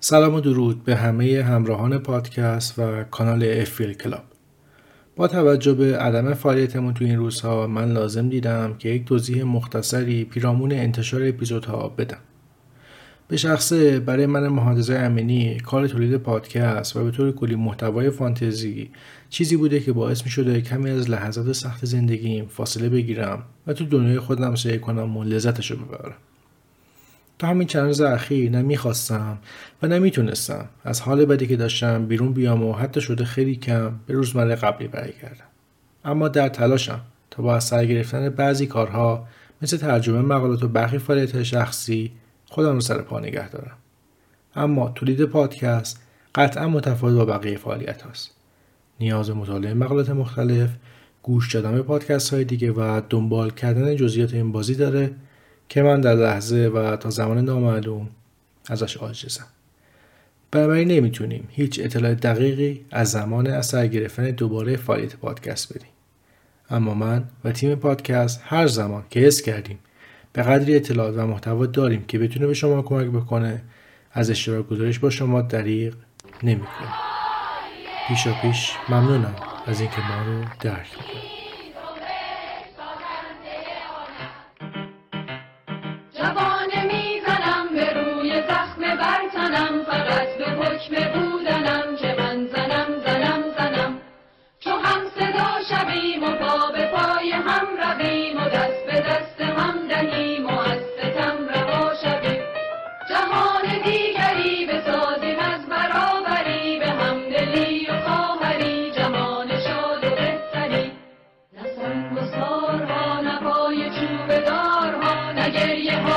سلام و درود به همه همراهان پادکست و کانال افیل کلاب با توجه به عدم فعالیتمون تو این روزها من لازم دیدم که یک توضیح مختصری پیرامون انتشار اپیزودها بدم. به شخصه برای من مهندس امنی کار تولید پادکست و به طور کلی محتوای فانتزی چیزی بوده که باعث می شده کمی از لحظات سخت زندگیم فاصله بگیرم و تو دنیای خودم سعی کنم و لذتش رو ببرم. تا همین چند روز اخیر نه و نه از حال بدی که داشتم بیرون بیام و حتی شده خیلی کم به روزمره قبلی برگردم. اما در تلاشم تا با از سر گرفتن بعضی کارها مثل ترجمه مقالات و برخی فعالیت شخصی خودم رو سر پا نگه دارم. اما تولید پادکست قطعا متفاوت با بقیه فعالیت هاست. نیاز مطالعه مقالات مختلف گوش دادن به پادکست های دیگه و دنبال کردن جزئیات این بازی داره. که من در لحظه و تا زمان نامعلوم ازش عاجزم. بنابراین نمی‌تونیم هیچ اطلاع دقیقی از زمان اثر گرفتن دوباره فعالیت پادکست بدیم. اما من و تیم پادکست هر زمان که حس کردیم به قدری اطلاعات و محتوا داریم که بتونه به شما کمک بکنه از اشتراک گذارش با شما دریغ نمی‌کنیم پیشا پیش ممنونم از اینکه ما رو درک می‌کنید. Shabbat.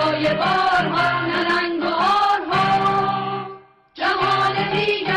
جای بارها ننگ و آرها. جمال دیگر